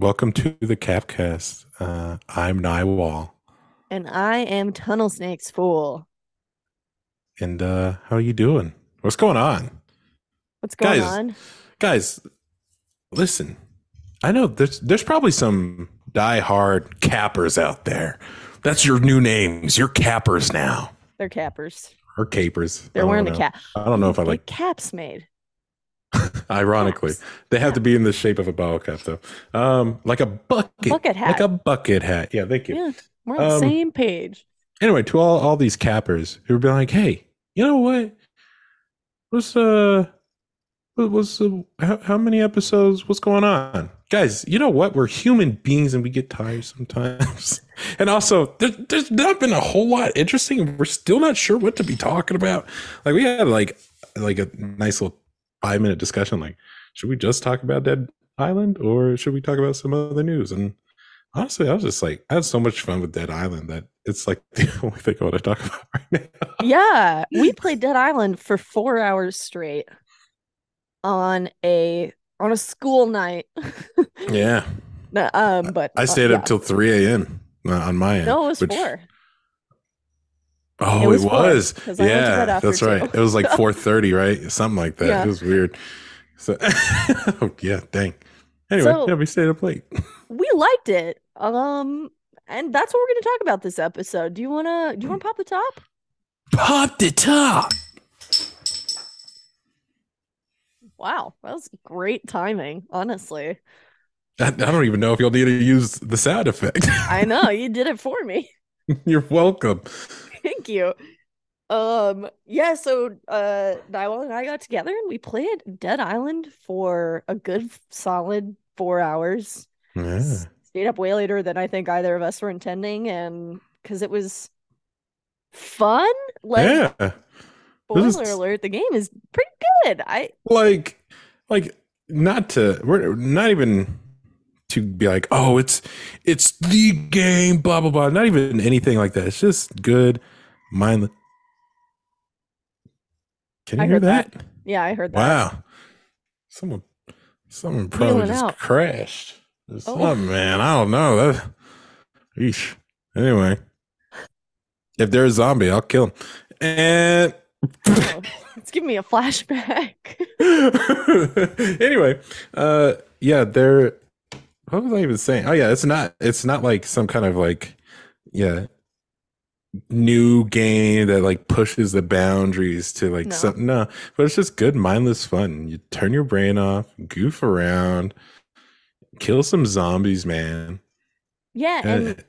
welcome to the Capped Cast. Uh, I'm Naiwal, And I am Tunnelsnakesfool. and uh, how are you doing? What's going on, What's going Guys. on? guys? Listen, I know there's there's probably some die-hard cappers out there. That's your new names. You're cappers now, They're cappers. or capers. They're wearing don't the cap. I don't know if I like. caps made. Ironically, Caps. they have to be in the shape of a bottle cap, though. Um, like a bucket, Bucket hat. like a bucket hat. Yeah, thank you. Yeah, we're on the Um, same page. anyway, to all all these cappers who would be like, "Hey, you know what? What's uh, what was uh, how, how many episodes? What's going on, guys? You know what? We're human beings and we get tired sometimes. and also, there, there's not been a whole lot interesting. and We're still not sure what to be talking about. Like we had like like a nice little five minute discussion. Like, should we just talk about Dead Island or should we talk about some other news? And honestly, I was just like, I had so much fun with Dead Island that it's like the only thing I want to talk about right now. Yeah, we played Dead Island for four hours straight on a on a school night. Yeah, um, but I uh, stayed yeah. up till three a.m. uh, on my end. No, it was which- four. Oh, It it was was. four, 'cause I went to bed yeah, that's right. two. It was like four thirty, right? Something like that. Yeah. It was weird. So, oh, yeah, dang. Anyway, So- yeah, we stayed up late. We liked it. Um, and that's what we're gonna talk about this episode. Do you wanna do you wanna pop the top? Pop the top. Wow, that was great timing, honestly. I, I don't even know if you'll need to use the sound effect. I know you did it for me. You're welcome. Thank you. Um, yeah, so uh Naiwal and I got together and we played Dead Island for a good solid four hours. Yeah. Stayed up way later than I think either of us were intending, and because it was fun. Like yeah. spoiler is- alert, the game is pretty good. I like like not to we're not even to be like oh it's it's the game blah blah blah not even anything like that it's just good mindless can you I hear that, that. yeah, I heard that. wow someone someone probably just out. crashed or Oh. something man i don't know that Eesh. anyway if there's a zombie i'll kill him and Oh, it's giving me a flashback. anyway, uh yeah, they're what was I even saying? Oh yeah, it's not it's not like some kind of like yeah new game that like pushes the boundaries to like No. something no, but it's just good mindless fun. You turn your brain off, goof around, kill some zombies, man. Yeah, Uh, and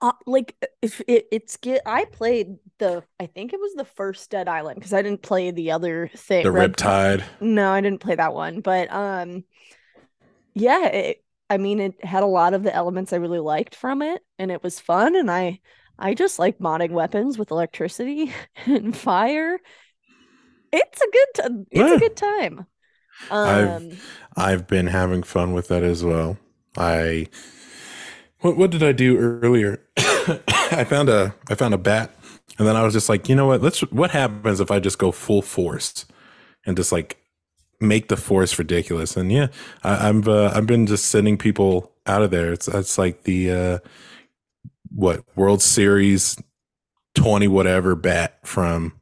uh, like if it, it's get I played the I think it was the first Dead Island because I didn't play the other thing. the Red- Riptide. No, I didn't play that one, but um, yeah, it, I mean, it had a lot of the elements I really liked from it, and it was fun, and I I just like modding weapons with electricity and fire. It's a good t- it's Yeah. a good time. I've- Um, I've been having fun with that as well. I what what did I do earlier? I found a I found a bat and then I was just like, you know what? Let's what happens if I just go full force and just like make the force ridiculous? And yeah, I, I'm uh, I've been just sending people out of there. It's it's like the uh what World Series twenty whatever bat from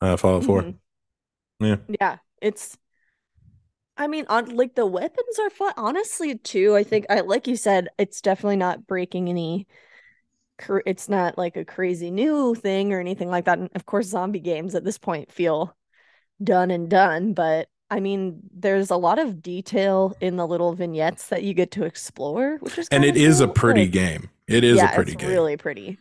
uh Fallout 4. mhm. Yeah. Yeah, it's I mean, on like the weapons are fun. Honestly, too, I think I like you said, it's definitely not breaking any cr- it's not like a crazy new thing or anything like that. And of course, zombie games at this point feel done and done, but I mean, there's a lot of detail in the little vignettes that you get to explore, which is And it is is a pretty Like, game. It is yeah, a pretty game. it's game. really pretty.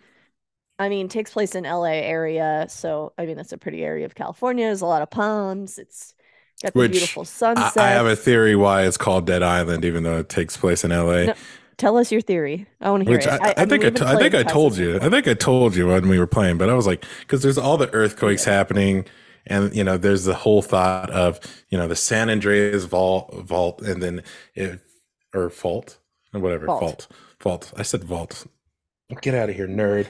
I mean, takes place in LA area, so I mean, that's a pretty area of California. There's a lot of palms. It's got the Which beautiful I, sunsets. I have a theory why it's called Dead Island, even though it takes place in LA. No, Tell us your theory. I want to hear Which it. I, I, think I, I think I told you. I think I told you when we were playing, but I was like, because there's all the earthquakes happening, and you know, there's the whole thought of you know the San Andreas vault, vault, and then it or fault or whatever Vault. fault, fault. I said vault. Get out of here, nerd.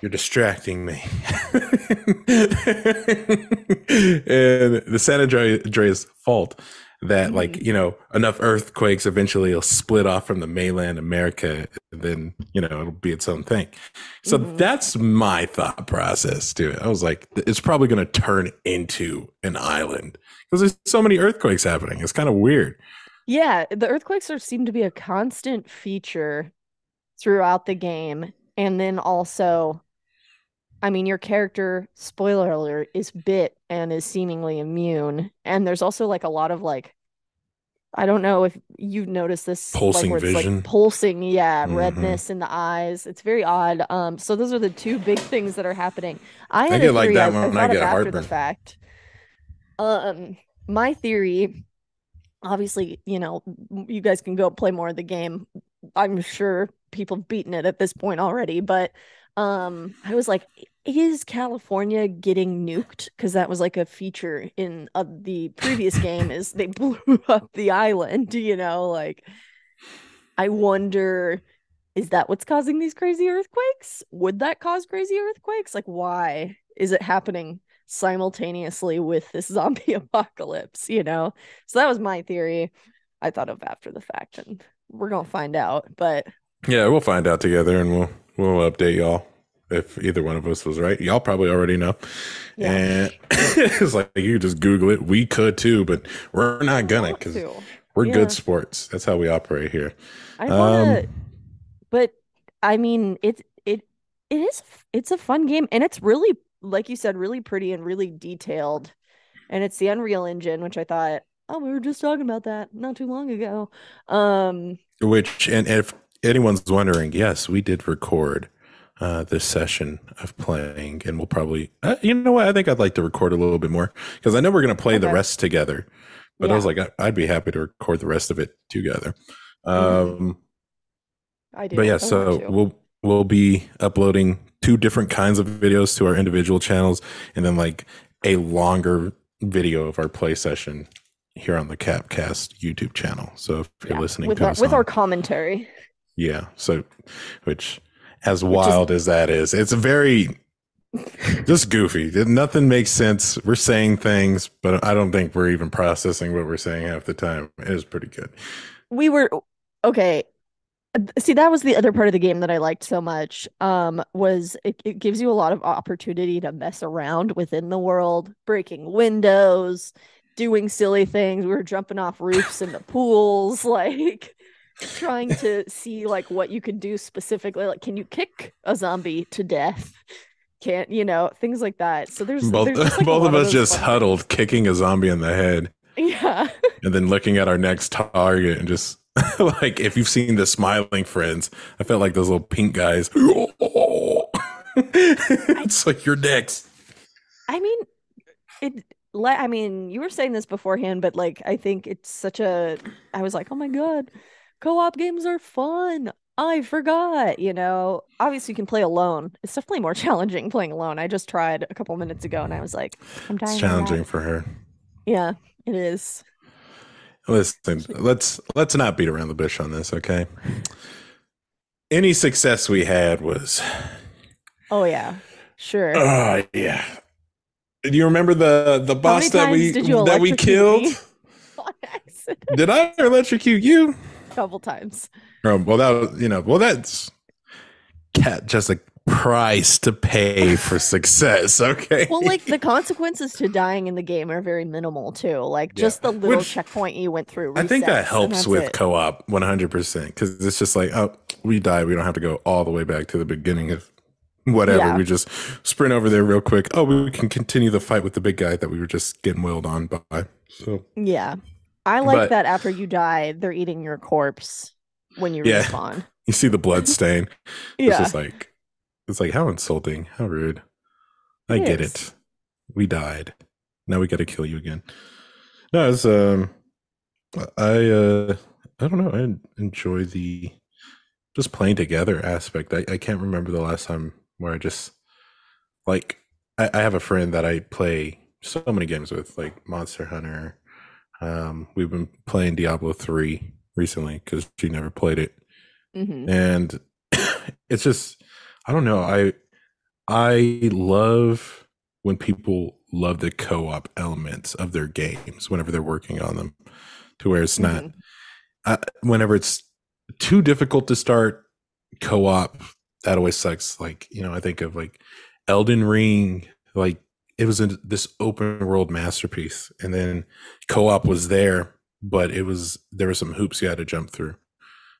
You're distracting me. and the San Andreas fault that like Mhm. you know enough earthquakes eventually will split off from the mainland America, and then you know it'll be its own thing. So Mhm. that's my thought process to it. I was like, it's probably going to turn into an island because there's so many earthquakes happening. It's kind of weird. Yeah, the earthquakes are seem to be a constant feature throughout the game. And then also, I mean, your character, spoiler alert, is bit and is seemingly immune. And there's also like a lot of like, I don't know if you've noticed this, Pulsing it's vision. like pulsing, yeah, Mhm. redness in the eyes. It's very odd. Um, so those are the two big things that are happening. I I get like that I, I when I thought get after the heartburn. fact. Um, my theory, obviously, you know, you guys can go play more of the game. I'm sure people have beaten it at this point already, but um, I was like, is California getting nuked? Because that was like a feature in uh, the previous game is they blew up the island, you know, like I wonder is that what's causing these crazy earthquakes? Would that cause crazy earthquakes? Like why is it happening simultaneously with this zombie apocalypse, you know? So that was my theory. I thought of after the fact and we're to find out, but Yeah, we'll find out together, and we'll we'll update y'all if either one of us was right. Y'all probably already know. Yeah. And it's like you just Google it. We could too, but we're not gonna because we're Yeah. good sports. That's how we operate here. I want to Um, but I mean, it's it it is it's a fun game and it's really like you said really pretty and really detailed. And it's the Unreal Engine, which I thought, oh, we were just talking about that not too long ago. Um, Which, and if anyone's wondering, yes, we did record uh, this session of playing, and we'll probably, uh, you know what? I think I'd like to record a little bit more because I know we're going to play the rest together. But I was like, I- I'd be happy to record the rest of it together. Mhm. Um, I do. but I yeah, want so we'll we'll be uploading two different kinds of videos to our individual channels, and then like a longer video of our play session here on the Capped Cast YouTube channel. So if you're Yeah, listening with to our, with on- our commentary. Yeah. So, which, as Which is- wild as that is, it's very just goofy. Nothing makes sense. We're saying things, but I don't think we're even processing what we're saying half the time. It is pretty good. we were okay see that was the other part of the game that i liked so much um was it, it gives you a lot of opportunity to mess around within the world breaking windows doing silly things we were jumping off roofs in the pools like trying to see like what you can do specifically like can you kick a zombie to death can't you know things like that so there's, Both, there's just, like, both of us those just fun- huddled, kicking a zombie in the head, yeah and then looking at our next target, and just like if you've seen the smiling friends, I felt like those little pink guys. it's like you're next. I mean, it. I mean, you were saying this beforehand, but like, I think it's such a. I was like, oh my god, co-op games are fun. I forgot. You know, obviously you can play alone. It's definitely more challenging playing alone. I just tried a couple minutes ago, and I was like, I'm dying. It's challenging for her. Yeah, it is. Listen, let's let's not beat around the bush on this, okay? Any success we had was, Oh yeah, sure. oh yeah. Do you remember the the boss that we that we killed? Did I electrocute you? Couple times. Um, well, that you know, well, that's cat just a price to pay for success. Okay. Well, like the consequences to dying in the game are very minimal too. Like Yeah. just the little Which- checkpoint you went through. I think that helps with it. co-op 100% because it's just like, oh, we died. We don't have to go all the way back to the beginning of whatever. Yeah. We just sprint over there real quick. Oh, we can continue the fight with the big guy that we were just getting wailed on by. So Yeah. I like But- that after you die, they're eating your corpse when you Yeah. respawn. you see the blood stain. It's Yeah. just like, it's like, how insulting, how rude. I It get is. it. We died. Now we got to kill you again. No, it's um, I uh, I don't know. I enjoy the just playing together aspect. I, I can't remember the last time where I just like I, I have a friend that I play so many games with, like Monster Hunter. Um, we've been playing Diablo three recently because she never played it Mhm. and it's just i don't know i i love when people love the co-op elements of their games whenever they're working on them, to where it's not. Mhm. Uh, whenever it's too difficult to start co-op, that always sucks. Like you know, I think of like Elden Ring, like it was in this open world masterpiece, and then co-op was there, but it was there were some hoops you had to jump through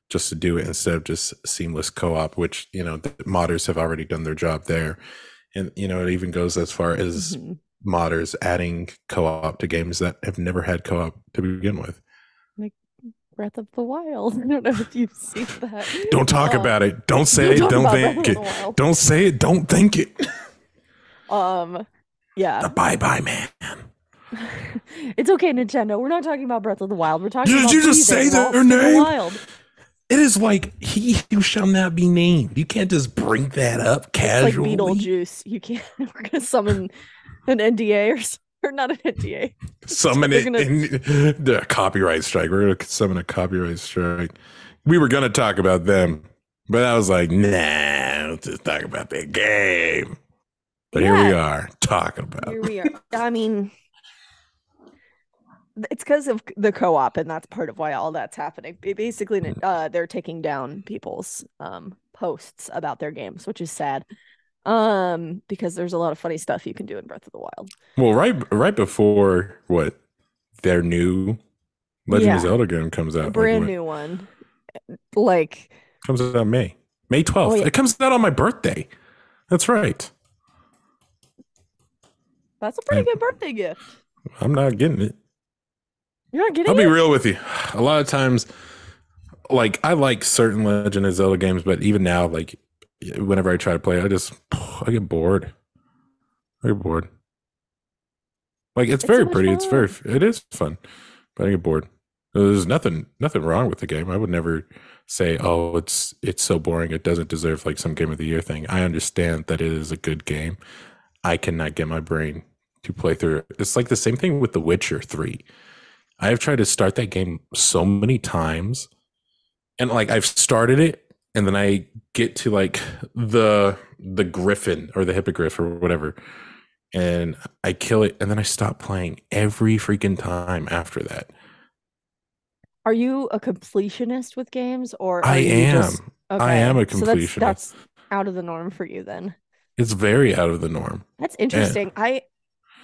just to do it instead of just seamless co-op, which you know the modders have already done their job there, and you know it even goes as far as Mhm. modders adding co-op to games that have never had co-op to begin with. Like Breath of the Wild. I don't know if you've seen that. Don't talk Um, about it. Don't say it. Don't think it. of the Wild. Don't say it. Don't think it. Um, yeah. Bye bye, man. it's okay, Nintendo. We're not talking about Breath of the Wild. We're talking Did about you just say their the name? wild. It is like he who shall not be named. You can't just bring that up casually. Like. Beetlejuice. You can't. We're gonna summon an NDA or or not an NDA. Summon it gonna- in the copyright strike. We're gonna summon a copyright strike. We were gonna talk about them, but I was like, nah, let's just talk about the game. But here we are talking about. Here we are. I mean, it's because of the co-op, and that's part of why all that's happening. Basically, uh, they're taking down people's um posts about their games, which is sad. Um, because there's a lot of funny stuff you can do in Breath of the Wild. Well, right, right before what their new Legend of Zelda game comes out, A brand what- new one. Like, comes out May, May twelfth. Oh, yeah. It comes out on my birthday. That's right. That's a pretty good birthday gift. I'm not getting it. You're not getting I'll be real with you. A lot of times, like I like certain Legend of Zelda games, but even now, like whenever I try to play, I just I get bored. I get bored. Like it's, It's very so pretty. It's very it is fun, but I get bored. There's nothing nothing wrong with the game. I would never say, "Oh, it's it's so boring. It doesn't deserve like some game of the year thing." I understand that it is a good game. I cannot get my brain to play through. It's like the same thing with The Witcher 3. I have tried to start that game so many times. And like I've started it and then I get to like the the griffin or the hippogriff or whatever and I kill it and then I stop playing every freaking time after that. Are you a completionist with games, or I am. just- I am a So that's, completionist. that's out of the norm for you then. It's very out of the norm. That's interesting. I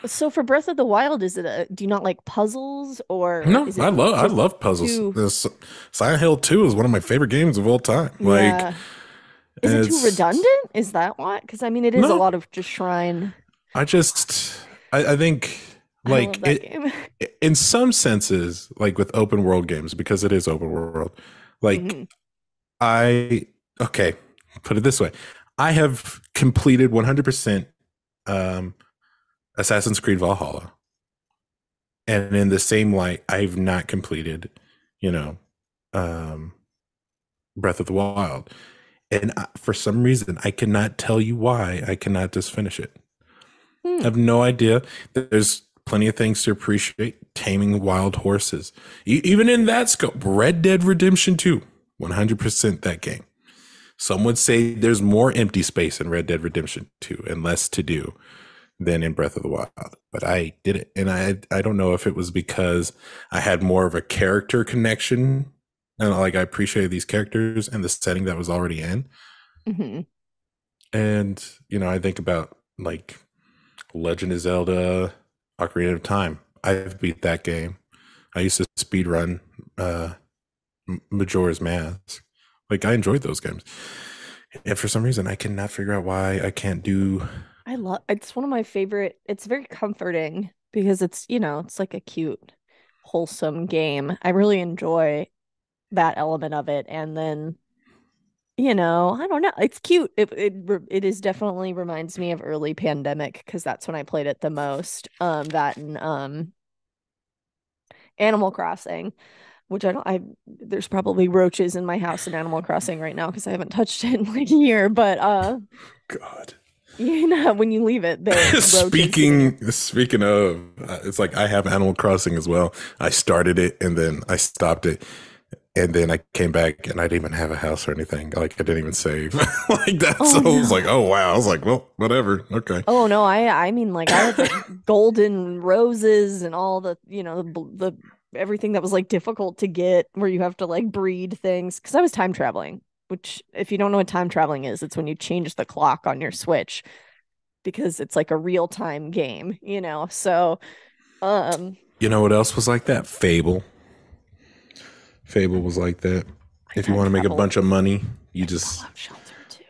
so for Breath of the Wild, is it a do you not like puzzles or No, I love I love puzzles. too- This Silent Hill 2 is one of my favorite games of all time. Like yeah. Is it too redundant? Is that why? Because I mean, it is a lot of just shrine. I just I, I think like that it, in some senses, like with open world games, because it is open world, like Mhm. I okay, put it this way. I have completed 100% um Assassin's Creed Valhalla. And in the same light, I've not completed, you know, um Breath of the Wild. And I, for some reason, I cannot tell you why I cannot just finish it. Hmm. I have no idea. There's plenty of things to appreciate. Taming wild horses, E- even in that scope. Red Dead Redemption 2, 100% that game. Some would say there's more empty space in Red Dead Redemption 2 and less to do than in Breath of the Wild. But I did it. And I I don't know if it was because I had more of a character connection and like I appreciated these characters and the setting that was already in. Mhm. And you know, I think about like Legend of Zelda, Ocarina of Time. I've beat that game. I used to speed run uh Majora's Mask. Like I enjoyed those games. And for some reason I cannot figure out why I can't do I love it's one of my favorite. It's very comforting because it's, you know, it's like a cute, wholesome game. I really enjoy that element of it. And then, you know, I don't know. It's cute. It it it is definitely reminds me of early pandemic because that's when I played it the most. Um, that and um, Animal Crossing, which I don't. I there's probably roaches in my house in Animal Crossing right now because I haven't touched it in like a year. But uh, God. you know, when you leave it, there. speaking speaking of uh, it's like I have Animal Crossing as well. I started it and then I stopped it. and then I came back and I didn't even have a house or anything. Like I didn't even save like that. Oh, so I was like, oh wow. I was like, well, whatever. Okay. Oh no, I I mean like I had the golden roses and all the you know the, the everything that was like difficult to get where you have to like breed things because I was time traveling. Which if you don't know what time traveling is, it's when you change the clock on your Switch because it's like a real time game, you know. So um You know what else was like that? Fable. Fable was like that. If you want to make a bunch of money, you I just love shelter too.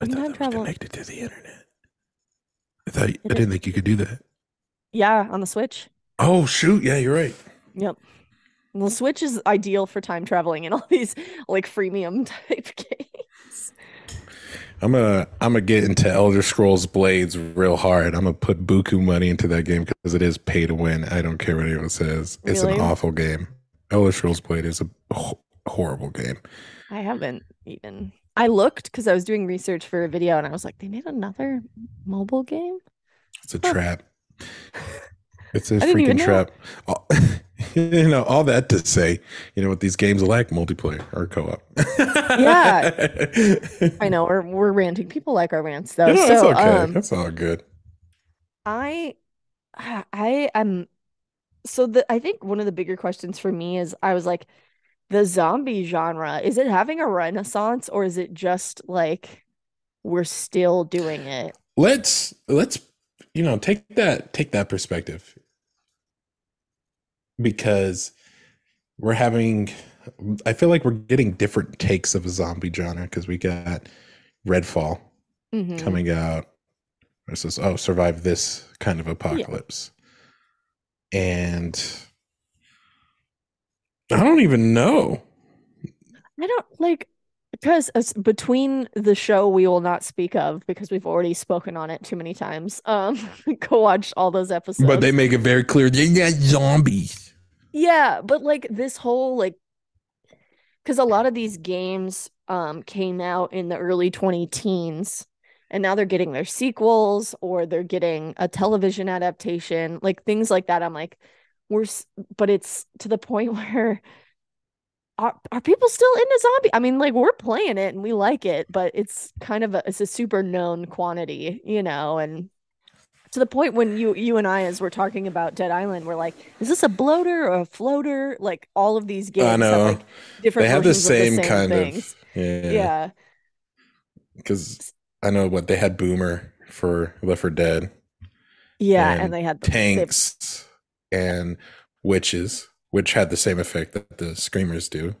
I thought that was connected to the internet. I thought I didn't think you could do that. Yeah, on the Switch. Oh shoot, yeah, you're right. Yep. The Switch is ideal for time traveling and all these like freemium type games. I'm gonna I'm gonna get into Elder Scrolls Blades real hard. I'm gonna put buku money into that game because it is pay to win. I don't care what anyone says. It's Really? an awful game. Elder Scrolls Blade is a ho- horrible game. I haven't even. I looked because I was doing research for a video and I was like, they made another mobile game? It's a Huh. trap. It's a freaking trap. All- you know, all that to say, you know what these games lack? Multiplayer or co-op. Yeah. I know we're we're ranting. People like our rants though. No, that's okay. um that's all good. I I am so the I think one of the bigger questions for me is I was like the zombie genre is it having a renaissance or is it just like we're still doing it? let's let's you know take that take that perspective because we're having i feel like we're getting different takes of a zombie genre because we got redfall Mhm. coming out versus oh survive this kind of apocalypse and i don't even know I don't like because between the show we will not speak of because we've already spoken on it too many times. Um, go watch all those episodes. but they make it very clear they got zombies Yeah, but like this whole like because a lot of these games um came out in the early 20 teens and now they're getting their sequels or they're getting a television adaptation, like things like that. I'm like, we're but it's to the point where are are people still into zombie? I mean, like we're playing it and we like it, but it's kind of a it's a super known quantity, you know, and to the point when you you and I, as we're talking about Dead Island, we're like, is this a bloater or a floater? Like all of these games i have know like different they have the same, the same kind things. of yeah Yeah. because I know what they had Boomer for Left for Dead, Yeah, And and they had the, they- tanks, and witches, which had the same effect that the screamers do,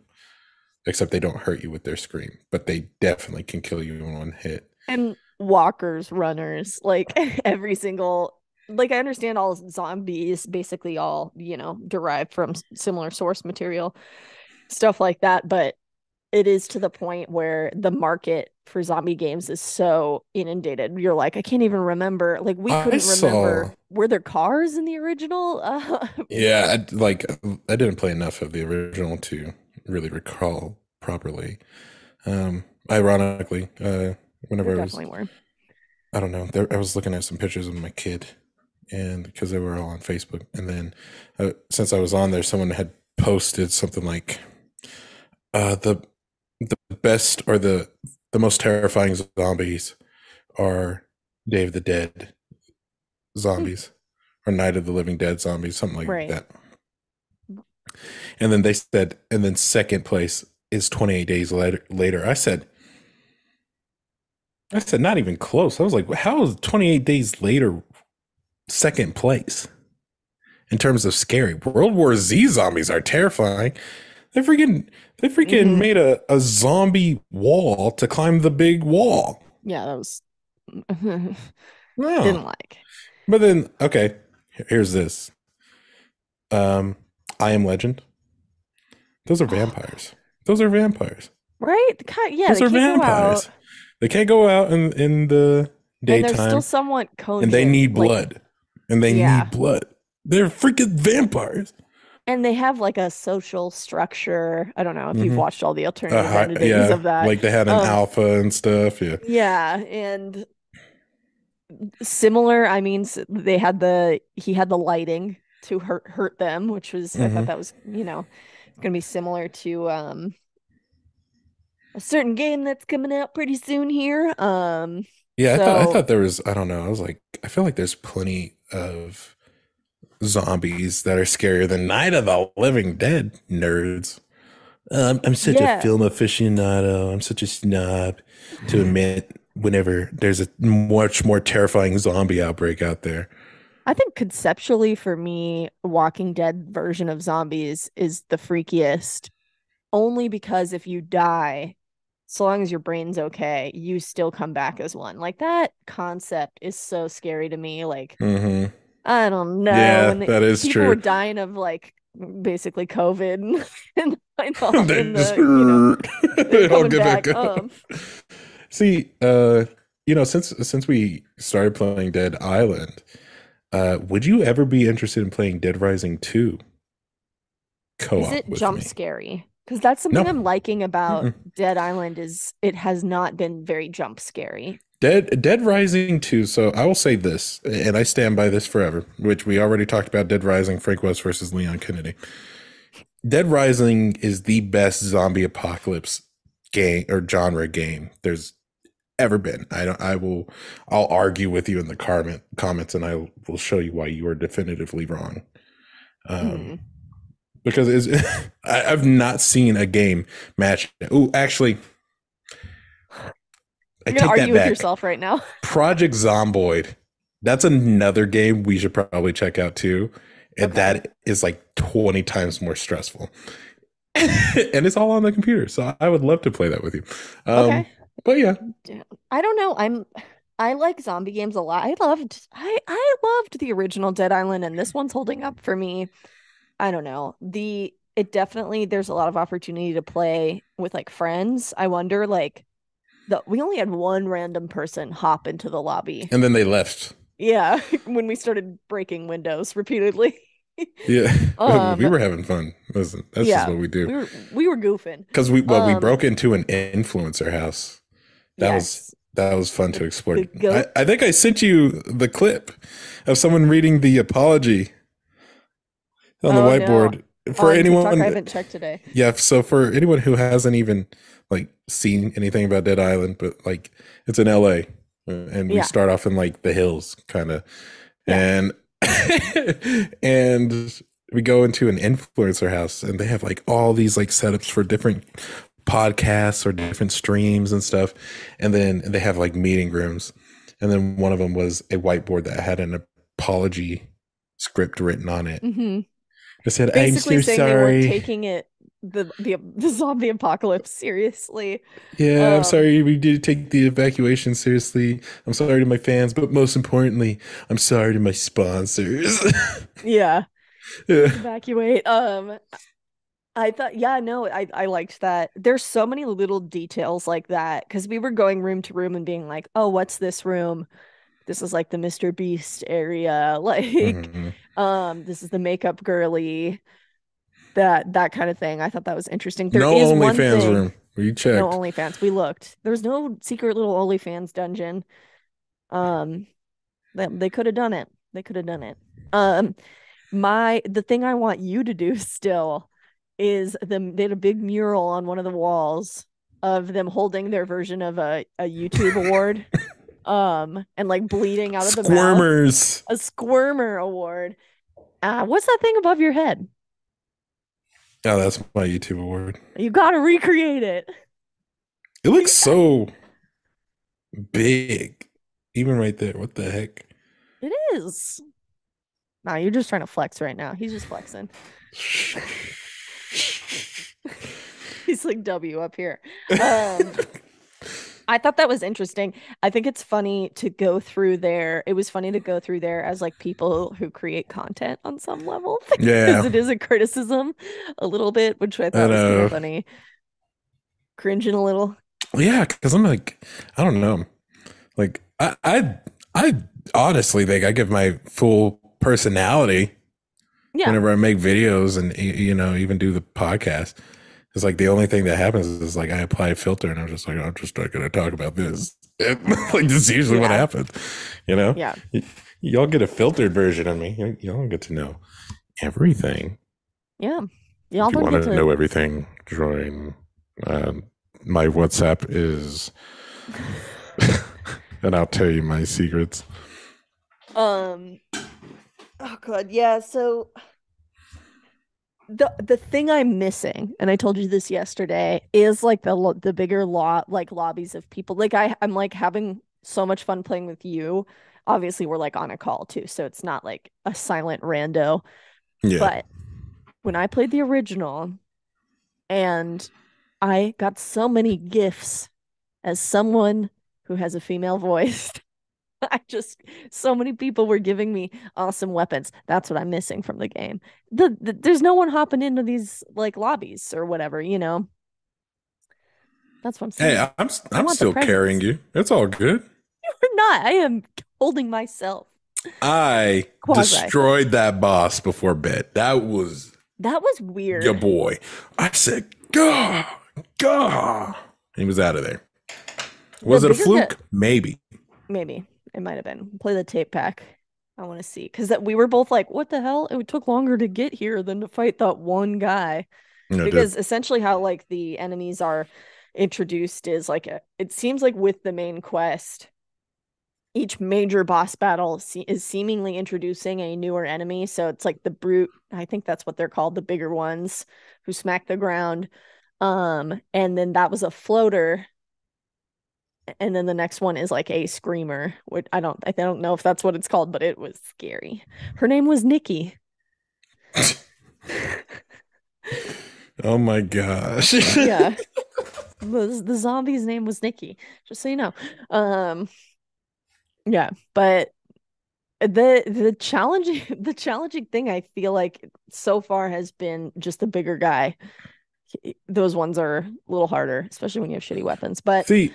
except they don't hurt you with their scream, but they definitely can kill you in one hit. and walkers, runners, like every single like I understand all zombies basically all, you know, derived from similar source material, stuff like that, but it is to the point where the market for zombie games is so inundated. You're like, I can't even remember. Like we couldn't remember. Were there cars in the original? Uh, Yeah, I, like I didn't play enough of the original to really recall properly. Um, ironically, uh, whenever there I was definitely were. I don't know. There, I was looking at some pictures of my kid, and because they were all on Facebook, and then uh, since I was on there, someone had posted something like, uh, "the the best or the the most terrifying zombies are Day of the Dead zombies or Night of the Living Dead zombies, something like Right. that." And then they said, and then second place is 28 days later. Later, I said. I said not even close. I was like, how is 28 days later second place in terms of scary? World War Z zombies are terrifying. They freaking they freaking Mhm. made a, a zombie wall to climb the big wall. Yeah, that was didn't like. But then okay, here's this. Um I am legend. Those are vampires. Those are vampires. Right? Yeah, Those are vampires. They can't go out in, in the And they're still somewhat cogent. and they need like- blood and they Yeah. need blood they're freaking vampires and they have like a social structure. I don't know if you've Mhm. watched all the alternative Uh, hi- entities yeah of that. like they had an Um, alpha and stuff yeah Yeah, and similar. I mean, they had the he had the lighting to hurt hurt them, which was I Mhm. thought that was you know going to be similar to um a certain game that's coming out pretty soon here. Um, Yeah, I thought I thought there was I don't know. I was like I feel like there's plenty of zombies that are scarier than Night of the Living Dead nerds. Um, I'm such Yeah. a film aficionado. I'm such a snob to admit whenever there's a much more terrifying zombie outbreak out there. I think conceptually for me, Walking Dead version of zombies is the freakiest, only because if you die, so long as your brain's okay, you still come back as one. Like that concept is so scary to me. Like mm-hmm. I don't know. Yeah, the- that is people true. were dying of like basically COVID and, I thought They in just- the, you know, they all get back back, up. See, uh, you know, since since we started playing Dead Island, uh, would you ever be interested in playing Dead Rising 2 co-op is it jump me? scary? Because that's something. I'm liking about Mm-mm. Dead Island is it has not been very jump scary. Dead Dead Rising too. So I will say this, and I stand by this forever, which we already talked about Dead Rising, Frank West versus Leon Kennedy. Dead Rising is the best zombie apocalypse game or genre game there's ever been. I don't I will I'll argue with you in the comment comments and I will show you why you are definitively wrong. Um Mhm. Because I, I've not seen a game match. Oh, actually, I You're gonna argue with yourself right now. Project Zomboid. That's another game we should probably check out too. And Okay. that is like 20 times more stressful. and it's all on the computer. So I would love to play that with you. Um, Okay. But yeah, I don't know. I'm I like zombie games a lot. I loved I I loved the original Dead Island and this one's holding up for me. I don't know. The it definitely there's a lot of opportunity to play with like friends. I wonder like the we only had one random person hop into the lobby. and then they left. Yeah, when we started breaking windows repeatedly. Yeah, Um, we were having fun. Listen, that's yeah, just what we do. We were we were goofing. Because we well, we Um, broke into an influencer house. That was Yes. that was fun to explore. I, I think I sent you the clip of someone reading the apology on the Oh, no. whiteboard. For On TikTok, anyone, I haven't checked today. yeah. So for anyone who hasn't even like seen anything about Dead Island, but like it's in L.A. and we Yeah. start off in like the hills, kind of, Yeah. and and we go into an influencer house, and they have like all these like setups for different podcasts or different streams and stuff, and then they have like meeting rooms, and then one of them was a whiteboard that had an apology script written on it. hmm Said, Basically "I'm so saying they weren't taking it the the the zombie apocalypse seriously. Yeah, Um, I'm sorry we did take the evacuation seriously. I'm sorry to my fans, but most importantly, I'm sorry to my sponsors. Yeah. yeah. evacuate. Um, I thought, yeah, no, I I liked that. There's so many little details like that because we were going room to room and being like, oh, what's this room? This is like the Mr. Beast area. Like, Mhm. um, this is the makeup girly. That that kind of thing. I thought that was interesting. There No is one OnlyFans thing- room. We checked. No OnlyFans. We looked. There's no secret little OnlyFans dungeon. Um, that they could have done it. They could have done it. Um, my the thing I want you to do still is them. They had a big mural on one of the walls of them holding their version of a a YouTube award. Um, and like bleeding out of the mouth. Squirmers. A squirmer award. Uh, what's that thing above your head? Oh, that's my YouTube award. You gotta recreate it. It looks so big. Even right there. What the heck? It is. Nah, you're just trying to flex right now. He's just flexing. He's like W up here. Um, I thought that was interesting. I think it's funny to go through there. It was funny to go through there as like people who create content on some level because yeah. it is a criticism a little bit, which I thought was kind of funny. Cringing a little. Yeah, because I'm like, I don't know. Like, I, I, I honestly think I give my full personality Yeah. whenever I make videos and you know even do the podcast. It's like the only thing that happens is like I apply a filter and I'm just like I'm just not going to talk about this. it. like this is usually what happens. You know, Yeah. y'all get a filtered version of me. Y- Y'all get to know everything. Yeah. Y'all if you don't want get to to know everything, join. Um, my WhatsApp is, and I'll tell you my secrets. Um Oh god, yeah, so the the thing I'm missing, and I told you this yesterday, is like the the bigger law like lobbies of people. Like I I'm like having so much fun playing with you. Obviously, we're like on a call too, so it's not like a silent rando. Yeah, But when I played the original and I got so many gifts as someone who has a female voice, I just so many people were giving me awesome weapons. That's what I'm missing from the game. The, the there's no one hopping into these like lobbies or whatever, you know. That's what I'm saying. hey, I'm I'm still carrying you. It's all good. You're not. I am holding myself. I Quasi. destroyed that boss before bed. That was That was weird. your boy. I said, "Gah, gah," and he was out of there. Was it a fluke? the- Maybe. Maybe it might have been. Play the tape back. I want to see because that we were both like, "What the hell?" It took longer to get here than to fight that one guy. The- because essentially how like the enemies are introduced is like a, it seems like with the main quest each major boss battle se- is seemingly introducing a newer enemy so it's like the brute i think that's what they're called the bigger ones who smack the ground um and then that was a floater and then the next one is like a screamer which i don't i don't know if that's what it's called but it was scary. Her name was nikki. Oh my gosh. yeah. The, the zombie's name was nikki just so you know. Um yeah but the the challenging the challenging thing i feel like so far has been just the bigger guy. Those ones are a little harder especially when you have shitty weapons but See,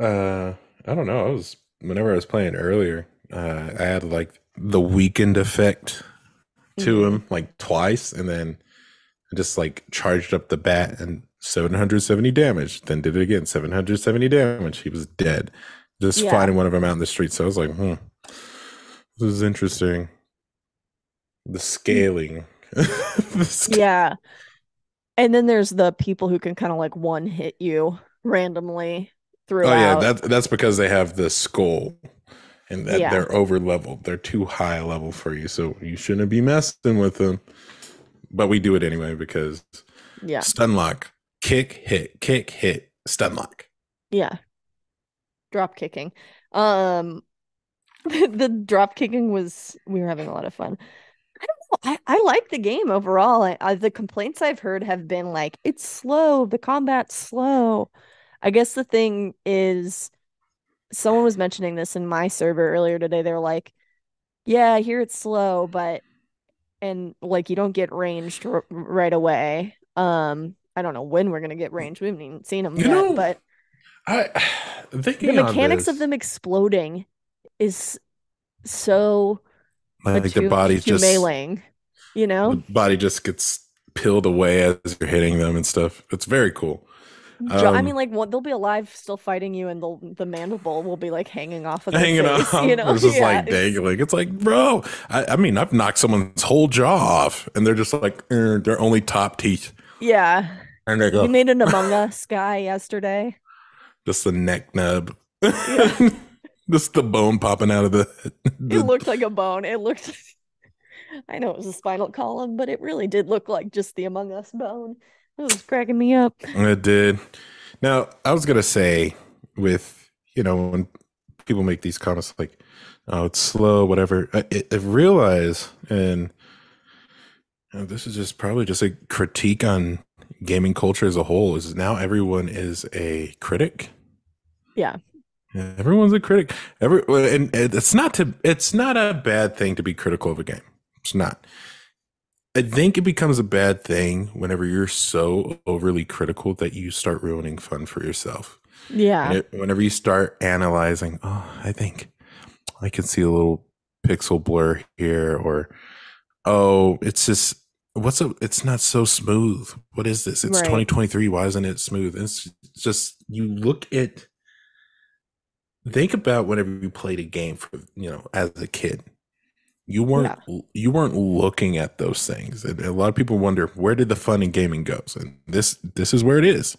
uh, I don't know. I was whenever I was playing earlier, uh, I had like the weakened effect to Mhm. him like twice, and then I just like charged up the bat and 770 damage. Then did it again, 770 damage. He was dead. Just Yeah. finding one of them out in the street. So I was like, hmm, this is interesting. The scaling. The sca- yeah and then there's the people who can kind of like one hit you randomly Oh yeah, that's that's because they have the skull, and that Yeah. they're over leveled. They're too high a level for you, so you shouldn't be messing with them. But we do it anyway because yeah stun lock, kick, hit, kick, hit, stun lock. Yeah. Drop kicking. Um the drop kicking was we were having a lot of fun. I don't know. I, I like the game overall. I, I, the complaints I've heard have been like it's slow, the combat's slow. I guess the thing is someone was mentioning this in my server earlier today. They're like, yeah, I hear it's slow, but and like you don't get ranged r- right away. Um I don't know when we're gonna get ranged. We haven't even seen them You yet, know, but I the mechanics of them exploding is so like the attu- body just you know? the body just gets peeled away as you're hitting them and stuff. It's very cool. Jo- I um, mean, like, one, they'll be alive, still fighting you, and the the mandible will be like hanging off of Hanging face, off, you know? it's just Yeah, like dangling. It's like, bro. I, I mean, I've knocked someone's whole jaw off, and they're just like, eh, they're only top teeth, Yeah, and they go, we made an Among Us guy yesterday. just the neck nub, just the bone popping out of the. It looked like a bone. It looked. I know it was a spinal column, but it really did look like just the Among Us bone. It was cracking me up. It did. Now, I was gonna say, with you know, when people make these comments like, "Oh, it's slow," whatever, I, I realize, and you know, this is just probably just a critique on gaming culture as a whole. Is now everyone is a critic. Yeah. Yeah, everyone's a critic. Every and and it's not to it's not a bad thing to be critical of a game. It's not. I think it becomes a bad thing whenever you're so overly critical that you start ruining fun for yourself. Yeah. It- whenever you start analyzing, oh, I think I can see a little pixel blur here, or oh, it's just what's a it's not so smooth. What is this? It's Right. 2023. Why isn't it smooth? It's just you look at think about whenever you played a game for you know as a kid you weren't yeah. you weren't looking at those things. And a lot of people wonder where did the fun in gaming goes and this this is where it is.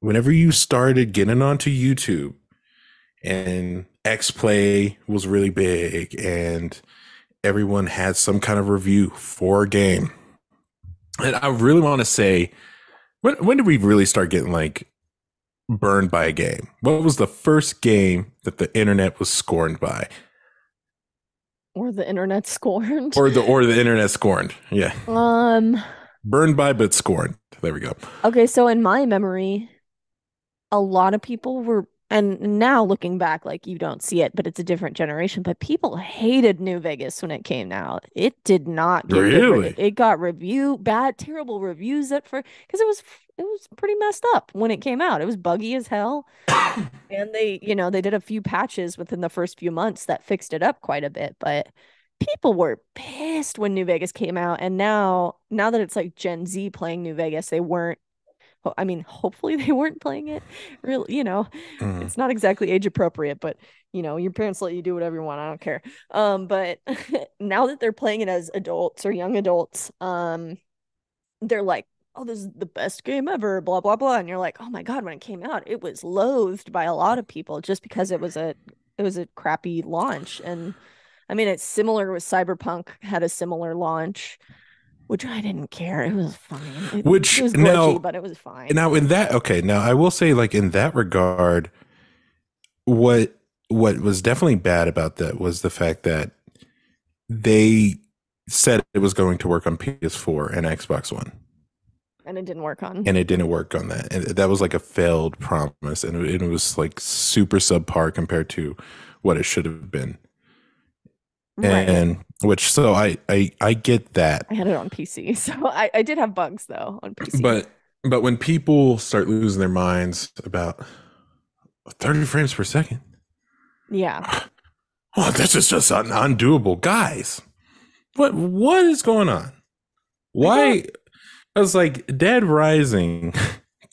Whenever you started getting onto youtube and x play was really big and everyone had some kind of review for a game and i really want to say when, when did we really start getting like burned by a game? What was the first game that the internet was scorned by or the internet scorned. Or the or the internet scorned. Yeah. Um burned by but scorned. There we go. Okay so in my memory a lot of people were and now looking back like you don't see it but it's a different generation but people hated new vegas when it came out. It did not get really? it got review bad terrible reviews at first because it was it was pretty messed up when it came out it was buggy as hell and they you know they did a few patches within the first few months that fixed it up quite a bit but people were pissed when new vegas came out and now now that it's like gen z playing new vegas they weren't I mean, hopefully they weren't playing it. Really, you know, mm. it's not exactly age appropriate, but you know, your parents let you do whatever you want. I don't care. Um, but now that they're playing it as adults or young adults, um, they're like, oh, this is the best game ever, blah blah blah. And you're like, oh my god, when it came out, it was loathed by a lot of people just because it was a it was a crappy launch. And I mean, it's similar with Cyberpunk had a similar launch which I didn't care. It was fine. It, which it was glitchy, now, but it was fine. Now in that okay, now I will say like in that regard, what what was definitely bad about that was the fact that they said it was going to work on PS4 and Xbox One. And it didn't work on. And it didn't work on that. And that was like a failed promise. And it, it was like super subpar compared to what it should have been. Right. And which so I, I I get that. I had it on PC, so I, I did have bugs though on PC. But but when people start losing their minds about 30 frames per second, yeah. Oh, this is just un- undoable, guys. What what is going on? Why? I was like Dead Rising.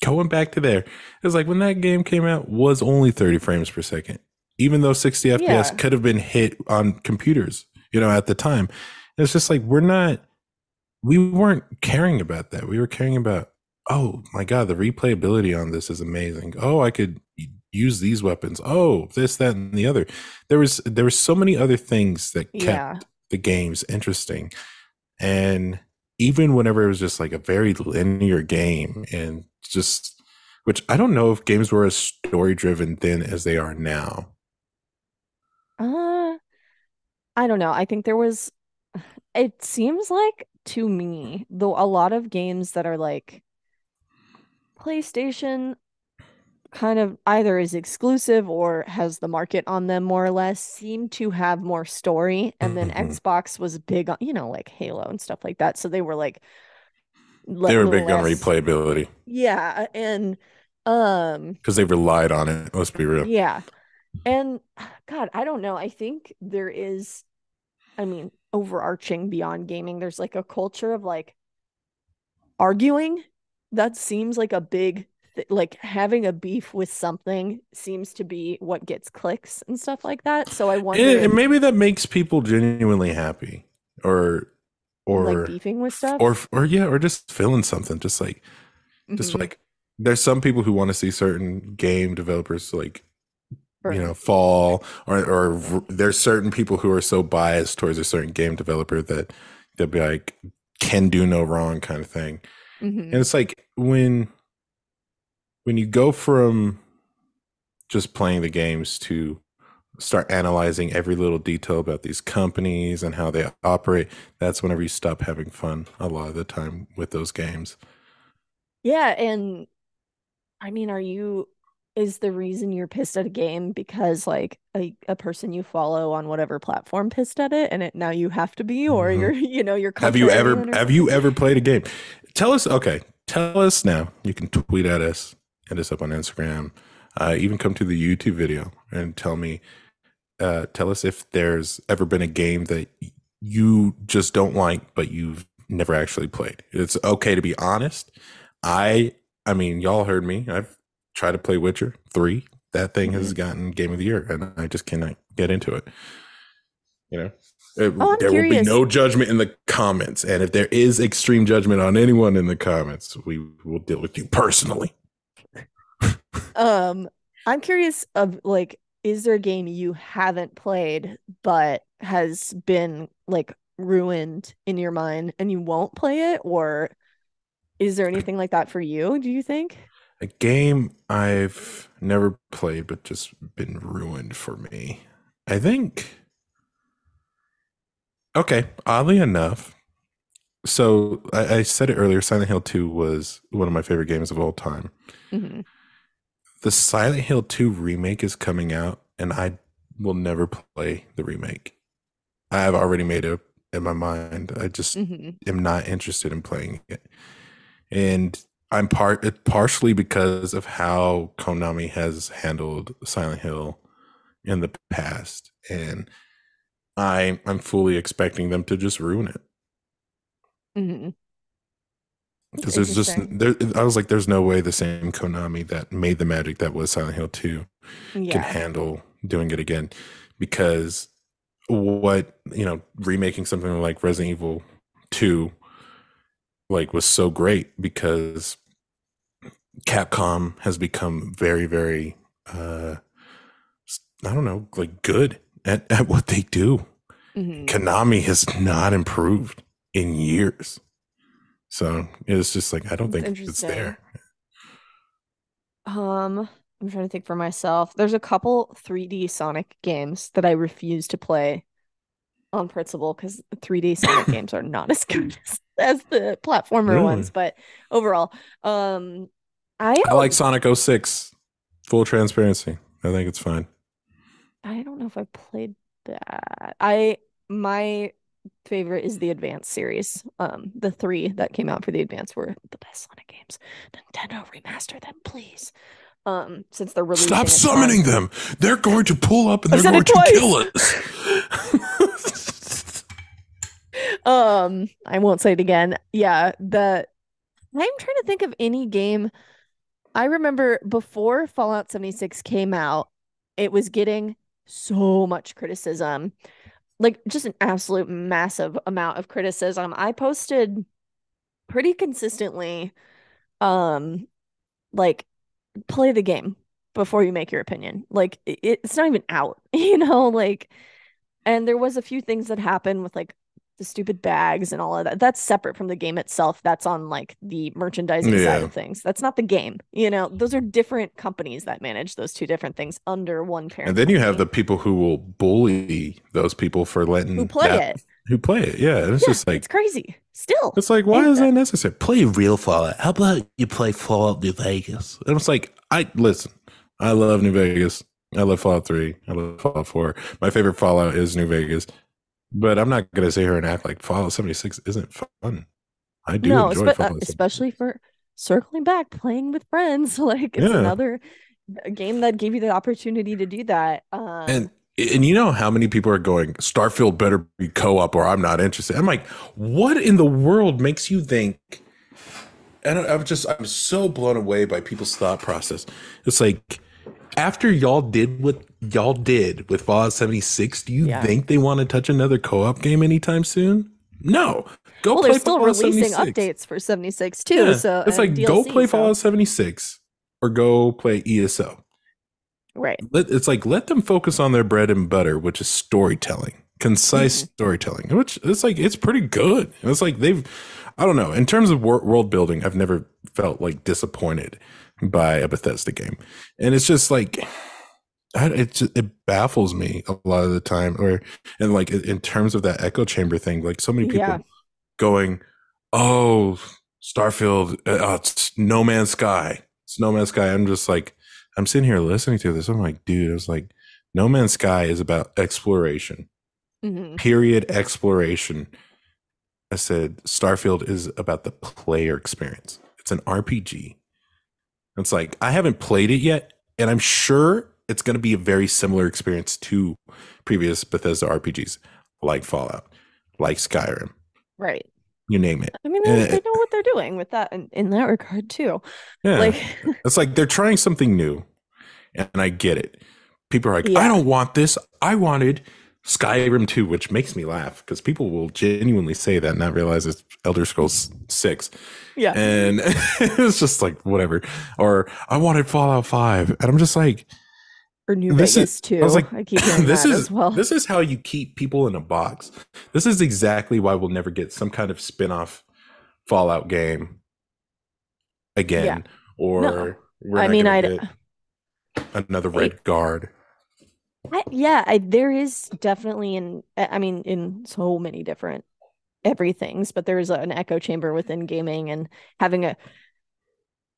going back to there, it was like when that game came out was only 30 frames per second even though 60 FPS yeah. could have been hit on computers, you know, at the time. It's just like we're not we weren't caring about that. We were caring about, oh my God, the replayability on this is amazing. Oh, I could use these weapons. Oh, this, that, and the other. There was there were so many other things that kept yeah. the games interesting. And even whenever it was just like a very linear game and just which I don't know if games were as story driven then as they are now. Uh, I don't know. I think there was, it seems like to me, though, a lot of games that are like PlayStation kind of either is exclusive or has the market on them more or less seem to have more story and then mm-hmm. xbox was big on you know like halo and stuff like that so they were like they were big less, on replayability yeah and um because they relied on it let's be real yeah and God, I don't know. I think there is, I mean, overarching beyond gaming, there's like a culture of like arguing. That seems like a big, th- like having a beef with something seems to be what gets clicks and stuff like that. So I wonder, and, and maybe that makes people genuinely happy, or or like beefing with stuff, or or yeah, or just feeling something, just like, just mm-hmm. like there's some people who want to see certain game developers like you know fall or or there's certain people who are so biased towards a certain game developer that they'll be like can do no wrong kind of thing mm-hmm. and it's like when when you go from just playing the games to start analyzing every little detail about these companies and how they operate that's whenever you stop having fun a lot of the time with those games. Yeah and i mean are you is the reason you're pissed at a game because like a, a person you follow on whatever platform pissed at it and it now you have to be or mm-hmm. you're you know you're have you ever have you ever played a game? Tell us okay tell us now. You can tweet at us hit us up on instagram uh, even come to the youtube video and tell me uh, tell us if there's ever been a game that you just don't like but you've never actually played it's okay to be honest i i mean y'all heard me i've try to play Witcher 3. that thing has Mm-hmm. gotten game of the year, and I just cannot get into it. You know, It- Oh, there will be no judgment in the comments, and if there is extreme judgment on anyone in the comments, we will deal with you personally. Um, I'm curious of like, is there a game you haven't played but has been like ruined in your mind and you won't play it, or is there anything like that for you? Do you think? A game I've never played, but just been ruined for me. I think. Okay, oddly enough, so I, I said it earlier. Silent Hill Two was one of my favorite games of all time. Mhm. The Silent Hill Two remake is coming out, and I will never play the remake. I have already made it in my mind. I just Mhm. am not interested in playing it. And I'm part partially because of how Konami has handled Silent Hill in the past. And I I'm fully expecting them to just ruin it. Mhm. Because there's just there I was like, there's no way the same Konami that made the magic that was Silent Hill 2 can handle doing it again. Because what you know, remaking something like Resident Evil 2 like was so great because Capcom has become very, very uh I don't know, like good at, at what they do. Mhm. Konami has not improved in years. So it's just like I don't That's think it's there. Um, I'm trying to think for myself. There's a couple 3D Sonic games that I refuse to play on principle because 3D Sonic games are not as good as, as the platformer Really? ones. But overall, um, I I like Sonic 06. Full transparency. I think it's fine. I don't know if I played that. I my favorite is the Advance series. Um, the three that came out for the Advance were the best Sonic games. Nintendo remaster them, please. Um, since they're really Stop summoning them. They're going to pull up and they're going to kill us. Um, I won't say it again. Yeah, the I'm trying to think of any game. I remember before Fallout 76 came out, it was getting so much criticism. Like just an absolute massive amount of criticism. I posted pretty consistently um like play the game before you make your opinion. Like it, it's not even out, you know, like and there was a few things that happened with like the stupid bags and all of that. That's separate from the game itself. That's on like the merchandising side of things. That's not the game. You know, those are different companies that manage those two different things under one parent. and then you have the people who will bully those people for letting who play that- it. Who play it? Yeah, and it's Yeah, just like it's crazy. Still. it's like why is the- that necessary? Play real Fallout. How about you play Fallout New Vegas? And it's like I listen. I love New Vegas. I love Fallout Three. I love Fallout Four. My favorite Fallout is New Vegas. But I'm not gonna sit here and act like Fallout 76 isn't fun. I do no, enjoy espe- uh, Fallout 76. especially for circling back, playing with friends. Like it's Yeah. another game that gave you the opportunity to do that. Um, And and you know how many people are going Starfield better be co-op or I'm not interested. I'm like, what in the world makes you think? And I'm just I'm so blown away by people's thought process. It's like after y'all did what y'all did with Fallout 76, do you Yeah. think they want to touch another co-op game anytime soon? No. Go well, play they're still Fallout releasing 76. updates for 76 too. Yeah. So it's like go play so- Fallout 76 or go play ESO. Right. let, it's like let them focus on their bread and butter, which is storytelling, concise Mm-hmm. storytelling. Which it's like it's pretty good. It's like they've, I don't know, in terms of wor- world building, I've never felt like disappointed by a Bethesda game, and it's just like. It just, it baffles me a lot of the time, or and like in- terms of that echo chamber thing, like so many people Yeah. going, "Oh, Starfield, uh, uh, it's No Man's Sky, it's No Man's Sky." I'm just like, I'm sitting here listening to this. I'm like, dude, I was like, No Man's Sky is about exploration, Mhm. period, exploration. I said, Starfield is about the player experience. It's an RPG. It's like, I haven't played it yet, and I'm sure it's going to be a very similar experience to previous Bethesda RPGs like Fallout, like Skyrim, Right. you name it. I mean, they, Uh, they know what they're doing with that in, in that regard too. Yeah. Like, It's like they're trying something new. and I get it. People are like, Yeah. I don't want this. I wanted Skyrim 2, which makes me laugh because people will genuinely say that and not realize it's Elder Scrolls 6. Yeah. And it's just like, whatever. Or I wanted Fallout 5. And I'm just like, or New this is- Vegas too. I was like, I keep hearing this that is as well. this is how you keep people in a box. This is exactly why we'll never get some kind of spin-off Fallout game again. Yeah. Or No. I mean, I'd- get another I- Redguard. I, yeah, I, there is definitely in I mean in so many different everythings, but there's an echo chamber within gaming and having a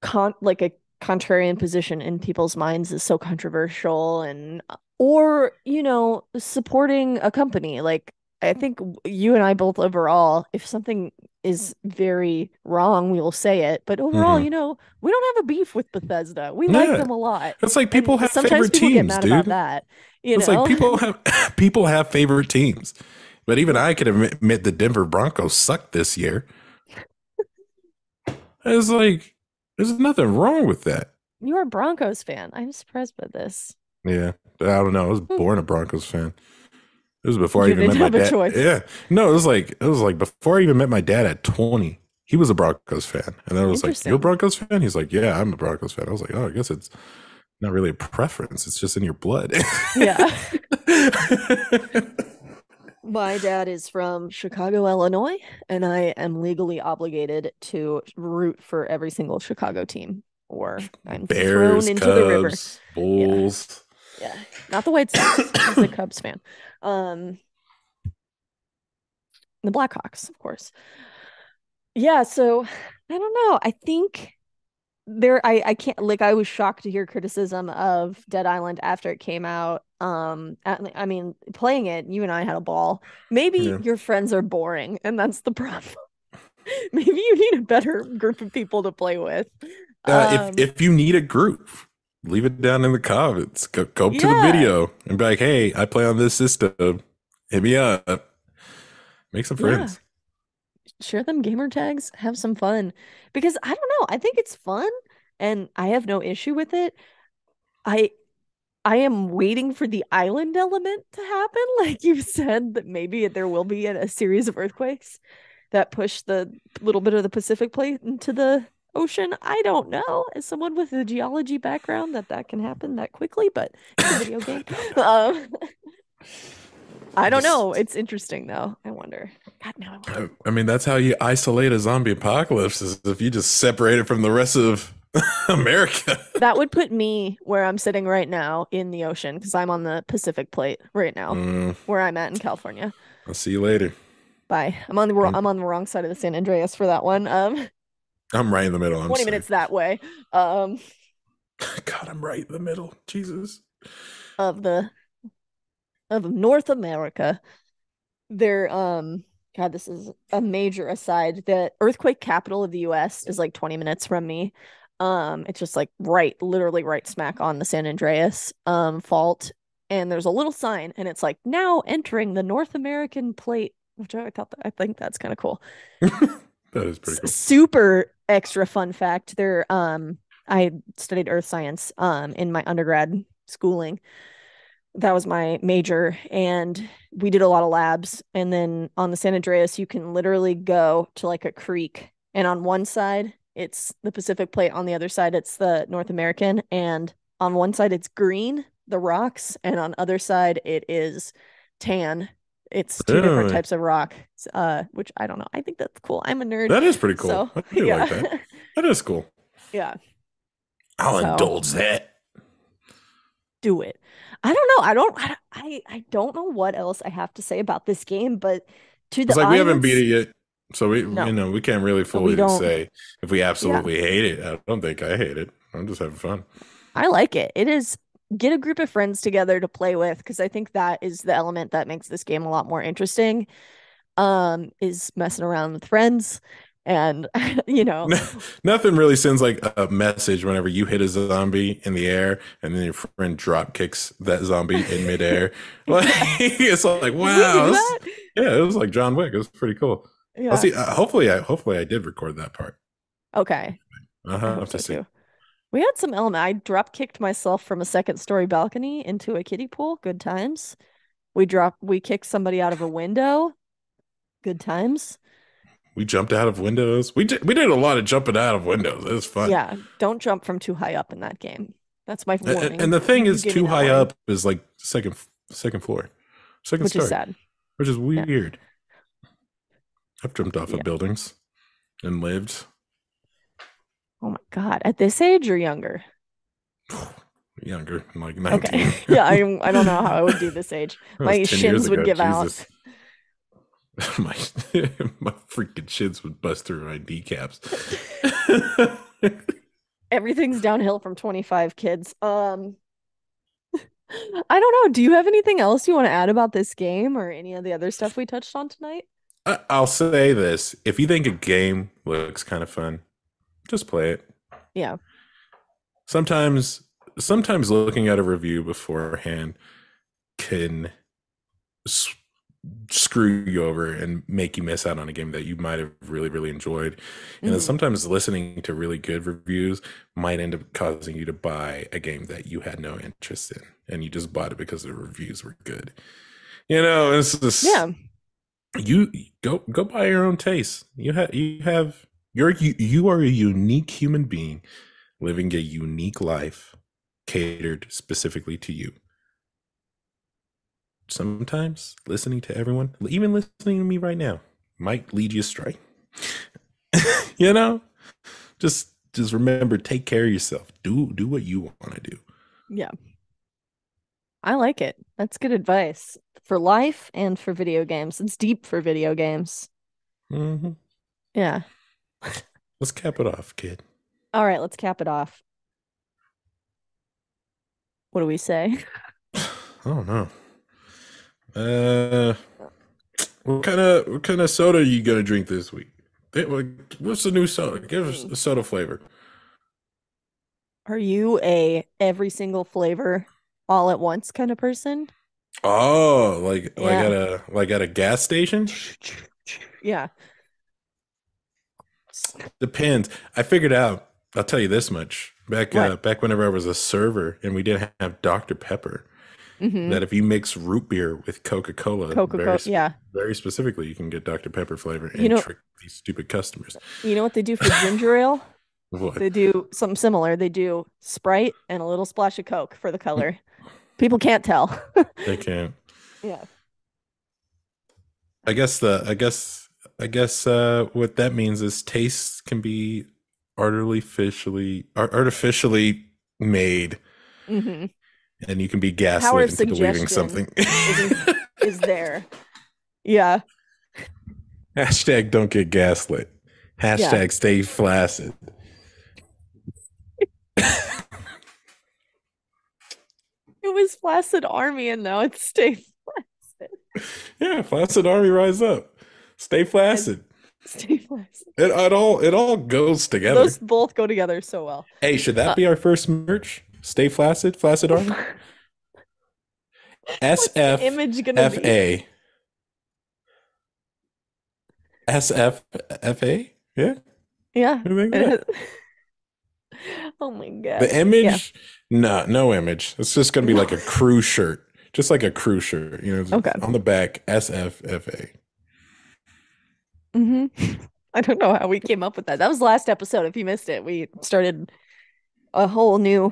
con like a contrarian position in people's minds is so controversial and or you know supporting a company. Like I think you and I both overall if something is very wrong we will say it but overall Mhm. you know we don't have a beef with Bethesda we like them a lot It's like people and have sometimes favorite people get teams, mad dude. about that you it's know like people have people have favorite teams. But even I can admit, admit the Denver Broncos sucked this year. It's like there's nothing wrong with that. You're a Broncos fan. I'm surprised by this. Yeah, I don't know. I was born a Broncos fan. It was before I even met my dad. choice. Yeah, no, it was like it was like before I even met my dad at twenty. He was a Broncos fan, and I was like, "You're a Broncos fan?" He's like, "Yeah, I'm a Broncos fan." I was like, "Oh, I guess it's not really a preference; it's just in your blood." Yeah. My dad is from Chicago, Illinois, and I am legally obligated to root for every single Chicago team, or I'm Bears, thrown into the river. Cubs, Bulls. Yeah, not the White Sox. He's a Cubs fan. Um, the Blackhawks, of course. Yeah, so I don't know. I think there I I can't like I was shocked to hear criticism of Dead Island after it came out. Um, I, I mean, playing it, you and I had a ball. Maybe Yeah. your friends are boring, and that's the problem. Maybe you need a better group of people to play with. Uh, Um, if if you need a group, leave it down in the comments. Go, go to the video and be like, "Hey, I play on this system. Hit me up. Make some Yeah. friends." share them gamer tags, have some fun. Because I don't know, I think it's fun and I have no issue with it. I I am waiting for the island element to happen. Like you said, that maybe there will be a, a series of earthquakes that push the little bit of the Pacific plate into the ocean. I don't know. As someone with a geology background, that that can happen that quickly, but it's a video game. Um, I don't know. It's interesting though. I wonder. God, now I wonder. I mean, that's how you isolate a zombie apocalypse is if you just separate it from the rest of America. That would put me where I'm sitting right now in the ocean because I'm on the Pacific plate right now, Mm, where I'm at in California. I'll see you later. Bye. I'm on the wrong. I'm on the wrong side of the San Andreas for that one. Um, I'm right in the middle. I'm 20 sorry. minutes that way. Um, God, I'm right in the middle. Jesus. of the of North America. There, um, God, this is a major aside. The earthquake capital of the U.S. is like 20 minutes from me. Um, it's just like right, literally right smack on the San Andreas um fault. And there's a little sign, and it's like now entering the North American plate, which I thought I think that's kind of cool. That is pretty S- cool. Super extra fun fact. There, um, I studied earth science um in my undergrad schooling. That was my major, and we did a lot of labs. And then on the San Andreas, you can literally go to like a creek, and on one side it's the Pacific Plate, on the other side it's the North American, and on one side it's green, the rocks, and on other side it is tan. It's two different types of rock, uh, which I don't know. I think that's cool. I'm a nerd. That is pretty cool. So, I do yeah. like that. That is cool. yeah, I'll So- indulge that. do it. I don't know. I don't. I, I don't know what else I have to say about this game, but to the It's like we haven't beat it yet. So we, No. you know, we can't really fully say if we absolutely hate it. I don't think I hate it. I'm just having fun. I like it. It is get a group of friends together to play with because I think that is the element that makes this game a lot more interesting. Um, is messing around with friends, and you know, Nothing really sends like a message whenever you hit a zombie in the air and then your friend drop kicks that zombie in midair. Like it's like wow, this- yeah, it was like John Wick. It was pretty cool. Yeah. I'll see. Uh, hopefully, I hopefully I did record that part. Okay. uh-huh, hope Have to so see. too. We had some element. I drop kicked myself from a second story balcony into a kiddie pool. Good times. We drop. We kicked somebody out of a window. Good times. We jumped out of windows. We did we did a lot of jumping out of windows. It was fun. Yeah, don't jump from too high up in that game. That's my warning. And, and the thing is, too high up is like second second floor, second which story, is sad. which is weird. I've jumped off Yeah. of buildings and lived Oh my god! At this age or younger? younger, like nineteen. Okay. yeah, I I don't know how I would do this age. My was 10 years shins would ago, give out. My my freaking shins would bust through my kneecaps. Everything's downhill from 25 kids. Um I don't know. Do you have anything else you want to add about this game or any of the other stuff we touched on tonight? I- I'll say this: if you think a game looks kind of fun, just play it. Yeah. Sometimes, sometimes looking at a review beforehand can s- screw you over and make you miss out on a game that you might have really, really enjoyed. And then Mhm. sometimes listening to really good reviews might end up causing you to buy a game that you had no interest in, and you just bought it because the reviews were good. You know, it's just Yeah. you go go by your own taste. You have you have you're you, you are a unique human being living a unique life catered specifically to you. Sometimes listening to everyone, even listening to me right now, might lead you astray. you know, just just remember, take care of yourself. Do do what you want to do. Yeah. I like it. That's good advice for life and for video games. It's deep for video games. hmm Yeah. Let's cap it off, kid. All right, let's cap it off. What do we say? I don't know. Uh, what kind of what kind of soda are you gonna drink this week? What's the new soda? Give us a soda flavor. Are you a every single flavor all at once kind of person? Oh, like like at a like at a gas station? Yeah. Depends. I figured out. I'll tell you this much. Back uh, back whenever I was a server and we didn't have Dr Pepper, hmm that if you mix root beer with Coca Cola, Coca Cola. Yeah. very specifically, you can get Dr Pepper flavor and You know- trick these stupid customers. You know what they do for ginger ale? What? They do something similar. They do Sprite and a little splash of Coke for the color. People can't tell. They can't. yeah. I guess the I guess I guess uh, what that means is tastes can be artificially artificially made, hmm and you can be gaslit into believing something. isn't- Is there. Yeah. Hashtag don't get gaslit. Hashtag stay flaccid. It was Flaccid Army and now it's Stay Flaccid. Yeah, flaccid army rise up. Stay flaccid. Stay Flaccid. It, it all it all goes together. Those both go together so well. hey, should that uh, be our first merch? Stay flaccid, flaccid army. What's SF image gonna be? SFFA? Yeah. Yeah. I think it that. is. oh my god. The image? No, no image. It's just gonna be like a crew shirt. Just like a crew shirt. You know, Okay. on the back, SFFA. Hmm I don't know how we came up with that. That was the last episode. If you missed it, we started a whole new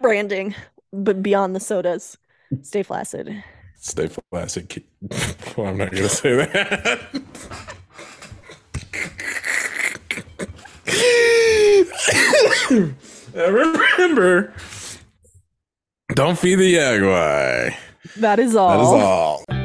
branding, but beyond the sodas. Stay flaccid. Stay flaccid. Well, I'm not gonna say that. And remember, don't feed the Yao Guai. That is all. That is all.